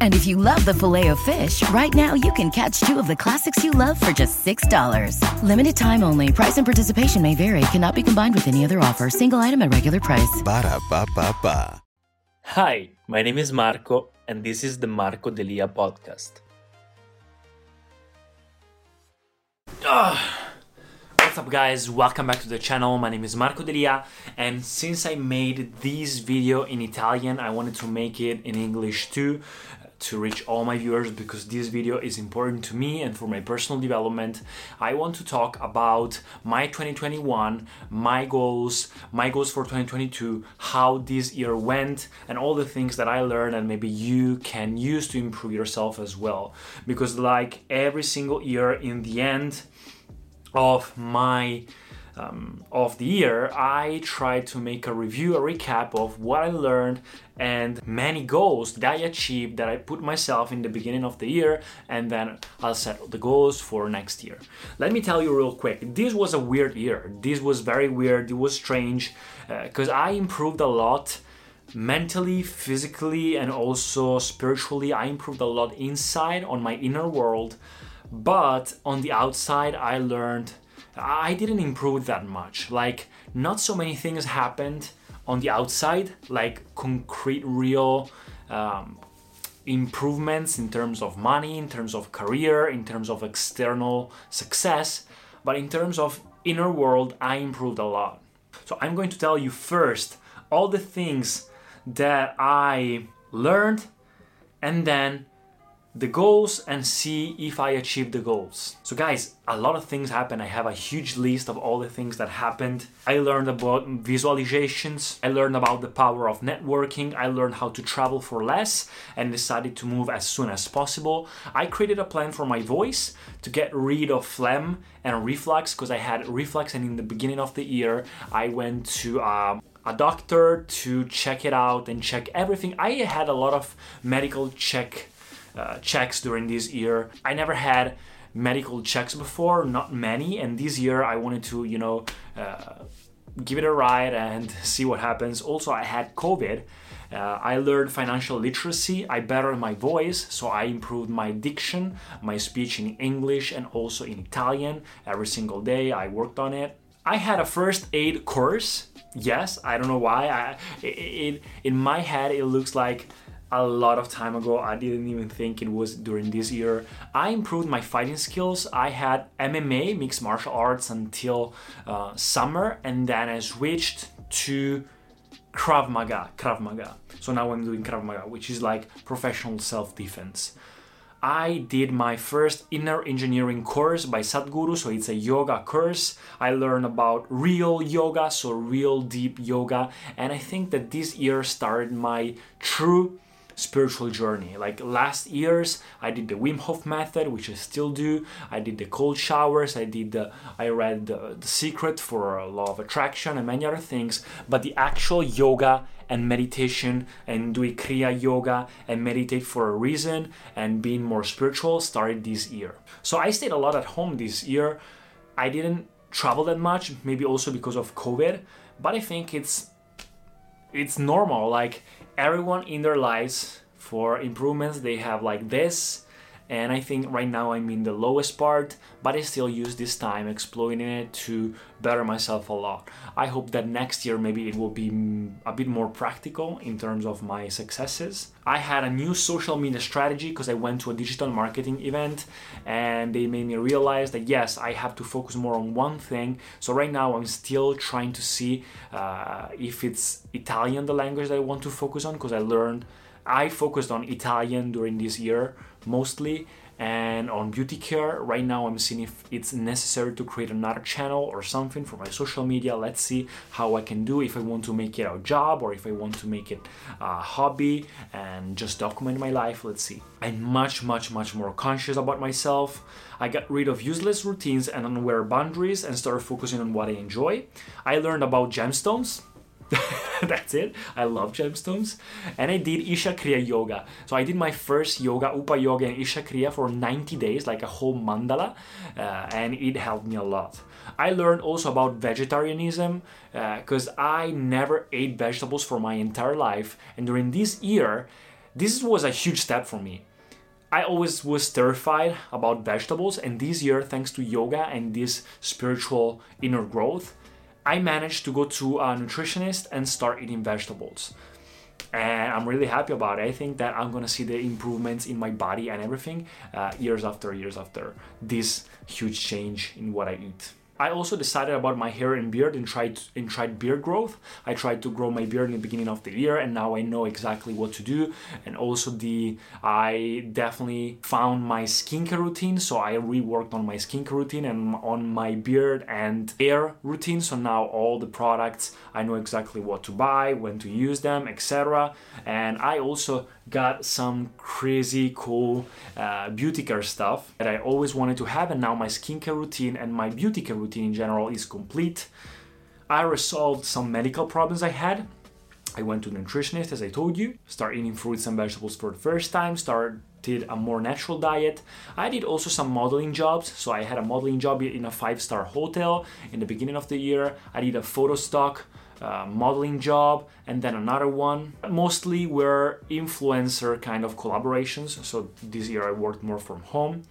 And if you love the filet of fish, right now you can catch two of the classics you love for just $6. Limited time only. Price and participation may vary. Cannot be combined with any other offer. Single item at regular price. Ba da ba ba ba. Hi, my name is Marco, and this is the Marco Delia podcast. Ah, what's up, guys? Welcome back to the channel. My name is Marco Delia, and since I made this video in Italian, I wanted to make it in English too to reach all my viewers because this video is important to me and for my personal development. I want to talk about my 2021, my goals, my goals for 2022, how this year went, and all the things that I learned and maybe you can use to improve yourself as well. Because, like every single year, in the end of my um, of the year, I try to make a review, a recap of what I learned and many goals that I achieved that I put myself in the beginning of the year, and then I'll set the goals for next year. Let me tell you real quick this was a weird year. This was very weird, it was strange because uh, I improved a lot mentally, physically, and also spiritually. I improved a lot inside on my inner world, but on the outside, I learned I didn't improve that much. Like, not so many things happened on the outside, like concrete, real um, improvements in terms of money, in terms of career, in terms of external success. But in terms of inner world, I improved a lot. So I'm going to tell you first all the things that I learned and then the goals and see if I achieve the goals. So, guys, a lot of things happen. I have a huge list of all the things that happened. I learned about visualizations, I learned about the power of networking, I learned how to travel for less and decided to move as soon as possible. I created a plan for my voice to get rid of phlegm and reflux because I had reflux, and in the beginning of the year, I went to um, a doctor to check it out and check everything. I had a lot of medical check uh, checks during this year. I never had medical checks before, not many, and this year I wanted to, you know, uh, give it a ride and see what happens. Also, I had COVID. Uh, I learned financial literacy. I bettered my voice, so I improved my diction, my speech in English and also in Italian every single day. I worked on it. I had a first aid course. Yes, I don't know why. I, it, it, in my head, it looks like a lot of time ago. I didn't even think it was during this year. I improved my fighting skills. I had MMA, mixed martial arts, until uh, summer, and then I switched to Krav Maga. Krav Maga. So now I'm doing Krav Maga, which is like professional self defense. I did my first inner engineering course by Sadhguru, so it's a yoga course. I learned about real yoga, so real deep yoga, and I think that this year started my true spiritual journey. Like last years, I did the Wim Hof method, which I still do. I did the cold showers. I did the I read the, the Secret for Law of Attraction and many other things. But the actual yoga and meditation and do Kriya yoga and meditate for a reason and being more spiritual started this year. So I stayed a lot at home this year. I didn't travel that much, maybe also because of COVID, but I think it's it's normal. Like everyone in their lives for improvements, they have like this and I think right now I'm in the lowest part, but I still use this time exploiting it to better myself a lot. I hope that next year maybe it will be a bit more practical in terms of my successes. I had a new social media strategy because I went to a digital marketing event and they made me realize that yes, I have to focus more on one thing. So right now I'm still trying to see uh, if it's Italian, the language that I want to focus on, because I learned I focused on Italian during this year mostly and on beauty care. Right now i'm seeing if it's necessary to create another channel or something for my social media. Let's see how i can do. If i want to make it a job or if i want to make it a hobby and just document my life let's see. I'm much much much more conscious about myself. I got rid of useless routines and unaware boundaries and started focusing on what i enjoy. I learned about gemstones That's it. I love gemstones. And I did Isha Kriya yoga. So I did my first yoga, Upa yoga and Isha Kriya for 90 days, like a whole mandala, uh, and it helped me a lot. I learned also about vegetarianism because uh, I never ate vegetables for my entire life. And during this year, this was a huge step for me. I always was terrified about vegetables, and this year, thanks to yoga and this spiritual inner growth, I managed to go to a nutritionist and start eating vegetables. And I'm really happy about it. I think that I'm gonna see the improvements in my body and everything uh, years after years after this huge change in what I eat. I also decided about my hair and beard and tried and tried beard growth. I tried to grow my beard in the beginning of the year and now I know exactly what to do. And also the I definitely found my skincare routine. So I reworked on my skincare routine and on my beard and hair routine. So now all the products I know exactly what to buy, when to use them, etc. And I also got some crazy cool uh, beauty care stuff that I always wanted to have, and now my skincare routine and my beauty care routine in general is complete. I resolved some medical problems I had. I went to nutritionist, as I told you, started eating fruits and vegetables for the first time, started a more natural diet. I did also some modeling jobs. So I had a modeling job in a five star hotel in the beginning of the year. I did a photo stock modeling job and then another one. Mostly were influencer kind of collaborations. So this year I worked more from home.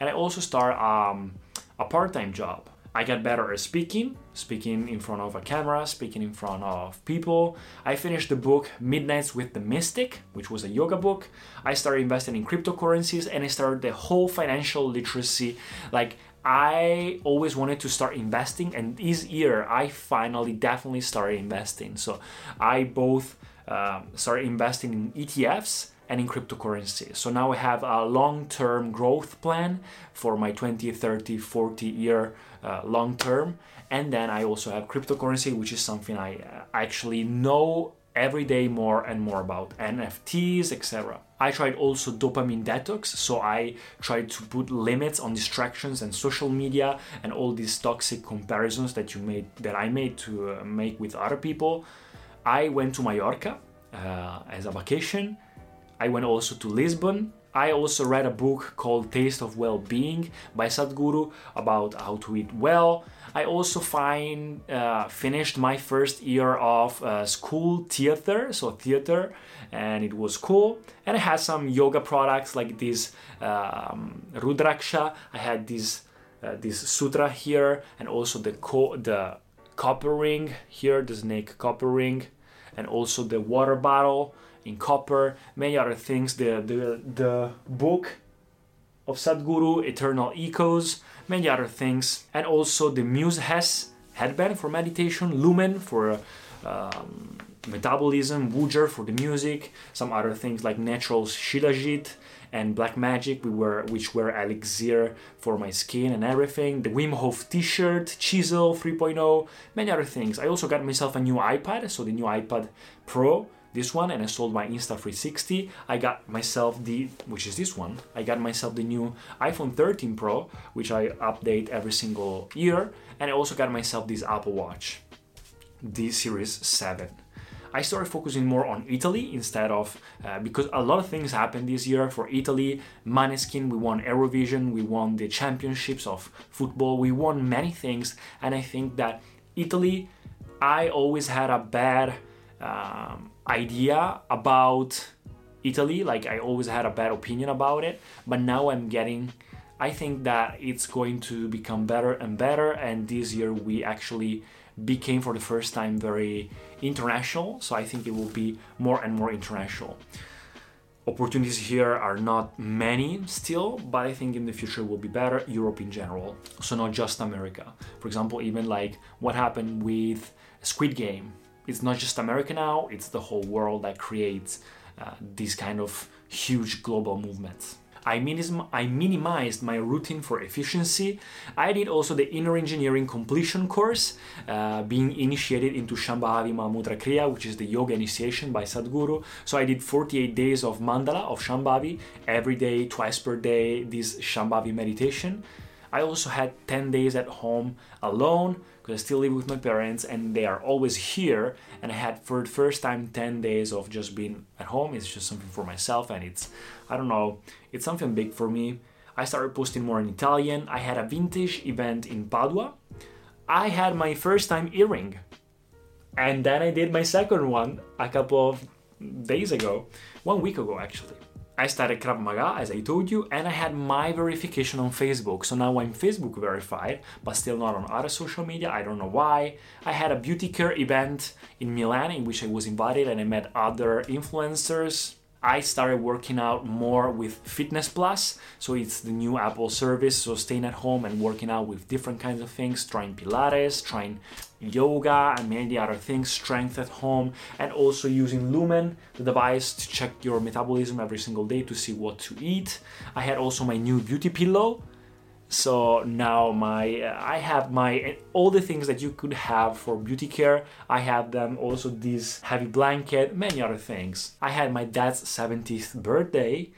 And I also started um, a part time job. I got better at speaking, speaking in front of a camera, speaking in front of people. I finished the book Midnights with the Mystic, which was a yoga book. I started investing in cryptocurrencies and I started the whole financial literacy. Like I always wanted to start investing, and this year I finally definitely started investing. So I both um, started investing in ETFs and in cryptocurrency. So now I have a long term growth plan for my 20, 30, 40 year uh, long term. And then I also have cryptocurrency, which is something I uh, actually know every day more and more about NFTs, etc. I tried also dopamine detox, so I tried to put limits on distractions and social media and all these toxic comparisons that you made that I made to uh, make with other people. I went to Mallorca uh, as a vacation. I went also to Lisbon I also read a book called Taste of Well-Being by Sadhguru about how to eat well. I also find uh, finished my first year of uh, school theater, so theater, and it was cool. And I had some yoga products like this um, Rudraksha. I had this uh, this sutra here, and also the co- the copper ring here, the snake copper ring, and also the water bottle in copper, many other things. The the the book of Sadhguru, Eternal Echoes, many other things, and also the Muse S headband for meditation, Lumen for um, metabolism, Woojer for the music, some other things like Natural Shilajit and Black Magic, we were, which were elixir for my skin and everything. The Wim Hof T-shirt, Chisel 3.0, many other things. I also got myself a new iPad, so the new iPad Pro this one and I sold my Insta360. I got myself the, which is this one, I got myself the new iPhone 13 Pro, which I update every single year. And I also got myself this Apple Watch, the Series 7. I started focusing more on Italy instead of uh, because a lot of things happened this year for Italy. Måneskin, we won Eurovision, we won the championships of football, we won many things, and I think that Italy, I always had a bad um, idea about Italy. Like I always had a bad opinion about it, but now I'm getting. I think that it's going to become better and better. And this year we actually became for the first time very international. So I think it will be more and more international. Opportunities here are not many still, but I think in the future will be better. Europe in general, so not just America. For example, even like what happened with Squid Game. It's not just America now; it's the whole world that creates uh, these kind of huge global movements. I, minim- I minimized my routine for efficiency. I did also the inner engineering completion course, uh, being initiated into Shambhavi Mahamudra Kriya, which is the yoga initiation by Sadhguru. So I did 48 days of mandala of Shambhavi, every day, twice per day, this Shambhavi meditation. I also had 10 days at home alone because I still live with my parents and they are always here. And I had for the first time 10 days of just being at home. It's just something for myself and it's, I don't know, it's something big for me. I started posting more in Italian. I had a vintage event in Padua. I had my first time earring. And then I did my second one a couple of days ago, one week ago actually. I started Krav Maga, as I told you, and I had my verification on Facebook. So now I'm Facebook verified, but still not on other social media. I don't know why. I had a beauty care event in Milan in which I was invited and I met other influencers. I started working out more with Fitness Plus, so it's the new Apple service. So staying at home and working out with different kinds of things, trying Pilates, trying yoga, and many other things, strength at home, and also using Lumen, the device to check your metabolism every single day to see what to eat. I had also my new beauty pillow. So now my uh, I have my all the things that you could have for beauty care. I have them also this heavy blanket, many other things. I had my dad's 70th birthday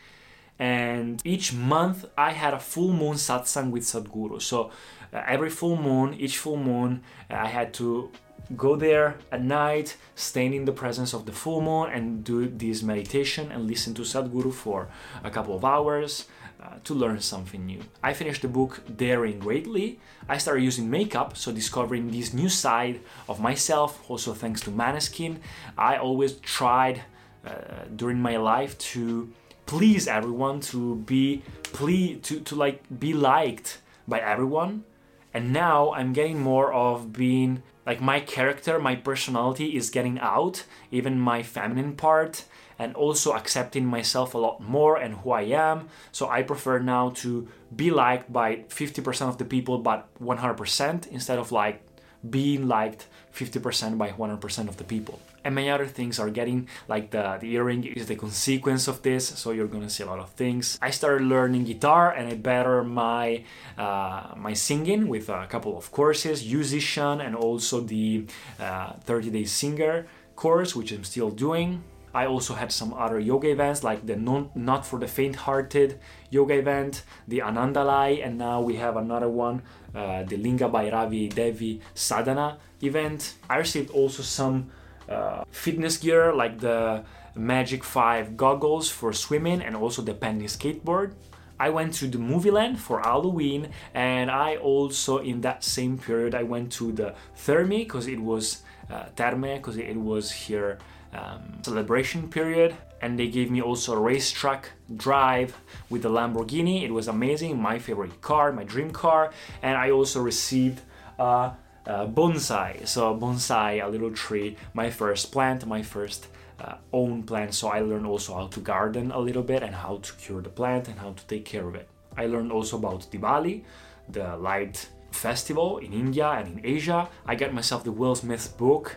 and each month I had a full moon satsang with Sadhguru. So uh, every full moon, each full moon, I had to go there at night, staying in the presence of the full moon, and do this meditation and listen to Sadhguru for a couple of hours uh, to learn something new. I finished the book Daring Greatly. I started using makeup, so discovering this new side of myself, also thanks to Maneskin. I always tried uh, during my life to please everyone, to be ple- to, to like be liked by everyone. And now I'm getting more of being like my character, my personality is getting out, even my feminine part, and also accepting myself a lot more and who I am. So I prefer now to be liked by 50% of the people, but 100% instead of like being liked 50% by 100% of the people. And many other things are getting like the, the earring is the consequence of this, so you're gonna see a lot of things. I started learning guitar and I better my uh, my singing with a couple of courses, musician and also the uh, 30 day singer course, which I'm still doing. I also had some other yoga events like the non, Not for the Faint Hearted yoga event, the Anand Alai, and now we have another one, uh, the Linga Bhairavi Devi Sadhana event. I received also some uh, fitness gear like the Magic 5 goggles for swimming and also the Penny skateboard. I went to the movie land for Halloween, and I also, in that same period, I went to the Thermi because it was uh, Terme because it was here um, celebration period and they gave me also a racetrack drive with the Lamborghini. It was amazing, my favorite car, my dream car, and I also received a, a bonsai. So bonsai, a little tree, my first plant, my first uh, own plant. So I learned also how to garden a little bit and how to cure the plant and how to take care of it. I learned also about Diwali, the light festival in India and in Asia. I got myself the Will Smith book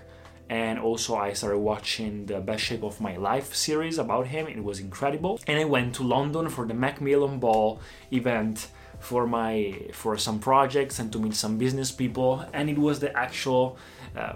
and also I started watching the Best Shape of My Life series about him. It was incredible. And I went to London for the Macmillan Ball event for my for some projects and to meet some business people and it was the actual uh,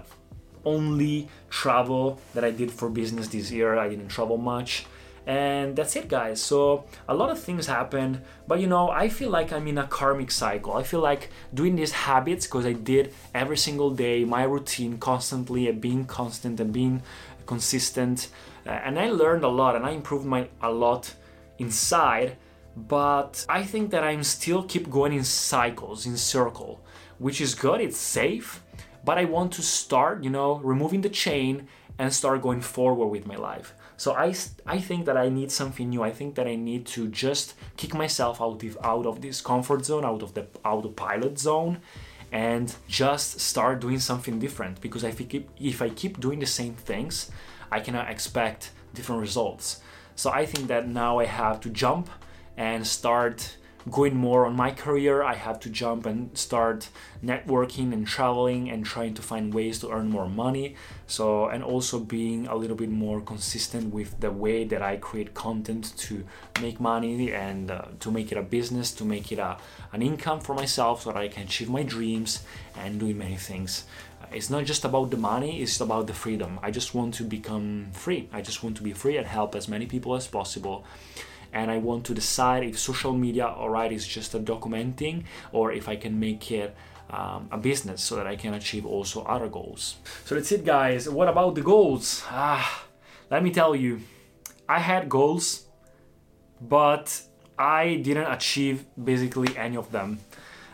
only travel that I did for business this year. I didn't travel much and that's it guys so a lot of things happened but you know i feel like i'm in a karmic cycle i feel like doing these habits because i did every single day my routine constantly and being constant and being consistent uh, and i learned a lot and i improved my a lot inside but i think that i'm still keep going in cycles in circle which is good it's safe but i want to start you know removing the chain and start going forward with my life. So I, I think that I need something new. I think that I need to just kick myself out of, out of this comfort zone, out of the autopilot zone, and just start doing something different. Because if I keep, if I keep doing the same things, I cannot expect different results. So I think that now I have to jump and start going more on my career, I have to jump and start networking and traveling and trying to find ways to earn more money. So, and also being a little bit more consistent with the way that I create content to make money and uh, to make it a business, to make it a, an income for myself so that I can achieve my dreams and doing many things. Uh, it's not just about the money, it's about the freedom. I just want to become free. I just want to be free and help as many people as possible and I want to decide if social media, alright, is just a documenting or if I can make it um, a business so that I can achieve also other goals. So that's it, guys. What about the goals? Ah, let me tell you, I had goals, but I didn't achieve basically any of them.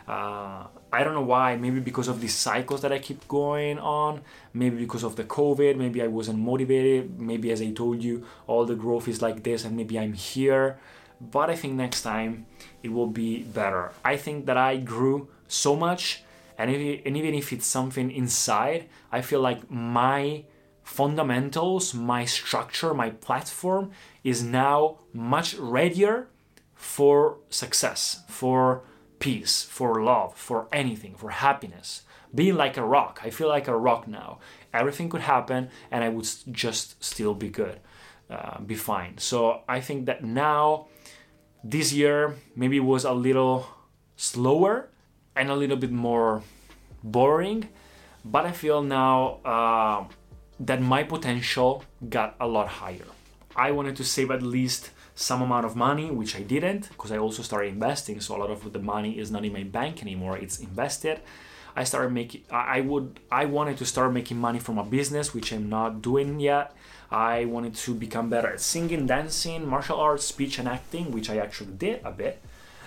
Uh, I don't know why. Maybe because of these cycles that I keep going on. Maybe because of the COVID. Maybe I wasn't motivated. Maybe, as I told you, all the growth is like this, and maybe I'm here. But I think next time it will be better. I think that I grew so much, and, if, and even if it's something inside, I feel like my fundamentals, my structure, my platform is now much readier for success, for peace, for love, for anything, for happiness. Being like a rock. I feel like a rock now. Everything could happen and I would just still be good, uh, be fine. So I think that now, this year, maybe was a little slower and a little bit more boring, but I feel now uh, that my potential got a lot higher. I wanted to save at least some amount of money, which I didn't because I also started investing. So a lot of the money is not in my bank anymore; it's invested. I started making. I would. I wanted to start making money from a business, which I'm not doing yet. I wanted to become better at singing, dancing, martial arts, speech, and acting, which I actually did a bit.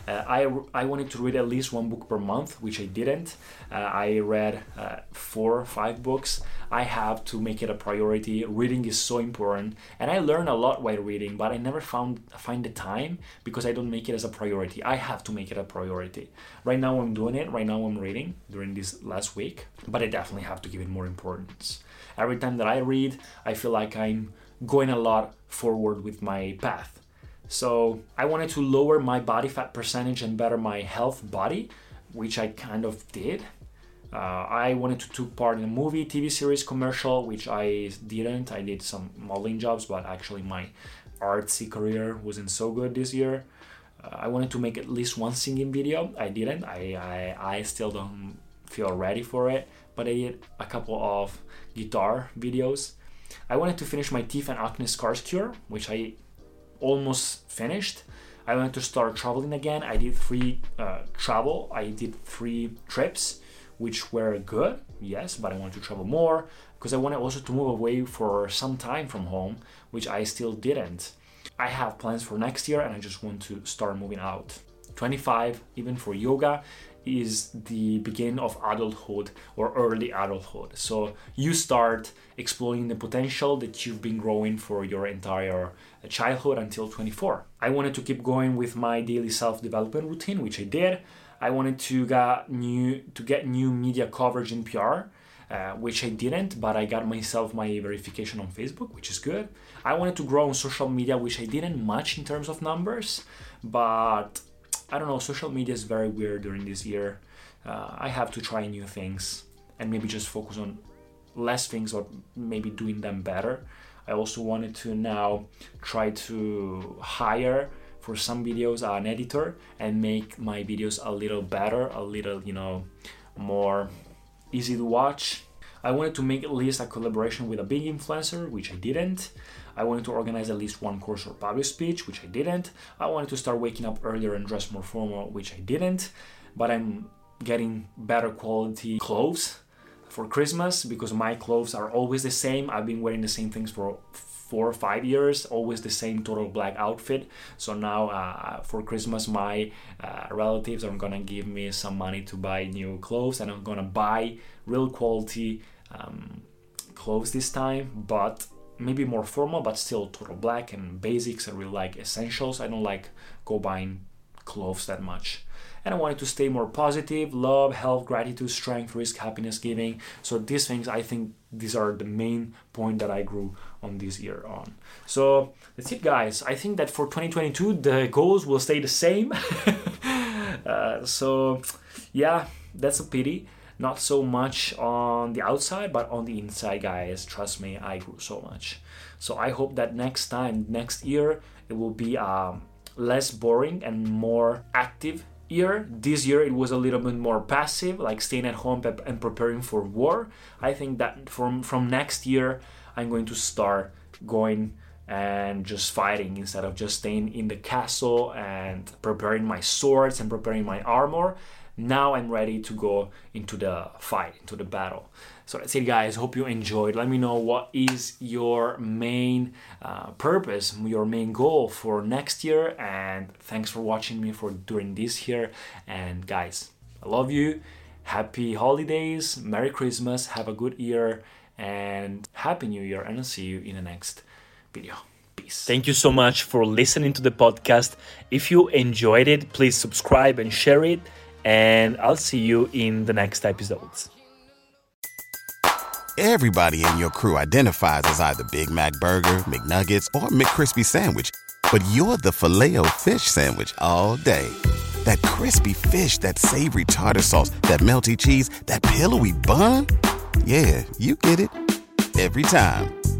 Uh, I, I wanted to read at least one book per month, which I didn't. Uh, I read uh, four or five books. I have to make it a priority. Reading is so important, and I learn a lot while reading, but I never found find the time because I don't make it as a priority. I have to make it a priority. Right now, I'm doing it. Right now, I'm reading during this last week, but I definitely have to give it more importance. Every time that I read, I feel like I'm going a lot forward with my path so I wanted to lower my body fat percentage and better my health body, which I kind of did. Uh, I wanted to take part in a movie, TV series, commercial, which I didn't. I did some modeling jobs, but actually my artsy career wasn't so good this year. Uh, I wanted to make at least one singing video. I didn't. I, I, I still don't feel ready for it, but I did a couple of guitar videos. I wanted to finish my teeth and acne scars cure, which I almost finished. I wanted to start traveling again. I did three uh, travel. I did three trips, which were good, yes, but I wanted to travel more because I wanted also to move away for some time from home, which I still didn't. I have plans for next year and I just want to start moving out. 25, even for yoga, is the beginning of adulthood or early adulthood. So you start exploring the potential that you've been growing for your entire childhood until 24. I wanted to keep going with my daily self-development routine, which I did. I wanted to get new to get new media coverage in PR. Uh, which I didn't, but I got myself my verification on Facebook, which is good. I wanted to grow on social media, which I didn't much in terms of numbers, but I don't know, social media is very weird during this year. Uh, I have to try new things and maybe just focus on less things or maybe doing them better. I also wanted to now try to hire for some videos an editor and make my videos a little better, a little, you know, more easy to watch. I wanted to make at least a collaboration with a big influencer, which I didn't. I wanted to organize at least one course or public speech, which I didn't. I wanted to start waking up earlier and dress more formal, which I didn't. But I'm getting better quality clothes for Christmas because my clothes are always the same. I've been wearing the same things for four or five years, always the same total black outfit. So now uh, for Christmas, my uh, relatives are gonna give me some money to buy new clothes, and I'm gonna buy real quality um, clothes this time, but maybe more formal, but still total black and basics. I really like essentials. I don't like go buying clothes that much. And I wanted to stay more positive, love, health, gratitude, strength, risk, happiness, giving. So these things, I think these are the main point that I grew on this year on. So that's it, guys. I think that for 2022 the goals will stay the same. uh, so yeah, that's a pity not so much on the outside but on the inside guys trust me i grew so much so i hope that next time next year it will be um, less boring and more active year this year it was a little bit more passive like staying at home and preparing for war. I think that from from next year i'm going to start going and just fighting instead of just staying in the castle and preparing my swords and preparing my armor now I'm ready to go into the fight, into the battle. So that's it, guys. Hope you enjoyed. Let me know what is your main uh, purpose, your main goal for next year. And thanks for watching me for during this year. And guys, I love you. Happy holidays, Merry Christmas, have a good year, and Happy New Year. And I'll see you in the next video. Peace. Thank you so much for listening to the podcast. If you enjoyed it, please subscribe and share it and I'll see you in the next episodes. Everybody in your crew identifies as either Big Mac Burger, McNuggets, or McCrispy Sandwich, but you're the filet fish Sandwich all day. That crispy fish, that savory tartar sauce, that melty cheese, that pillowy bun. Yeah, you get it every time.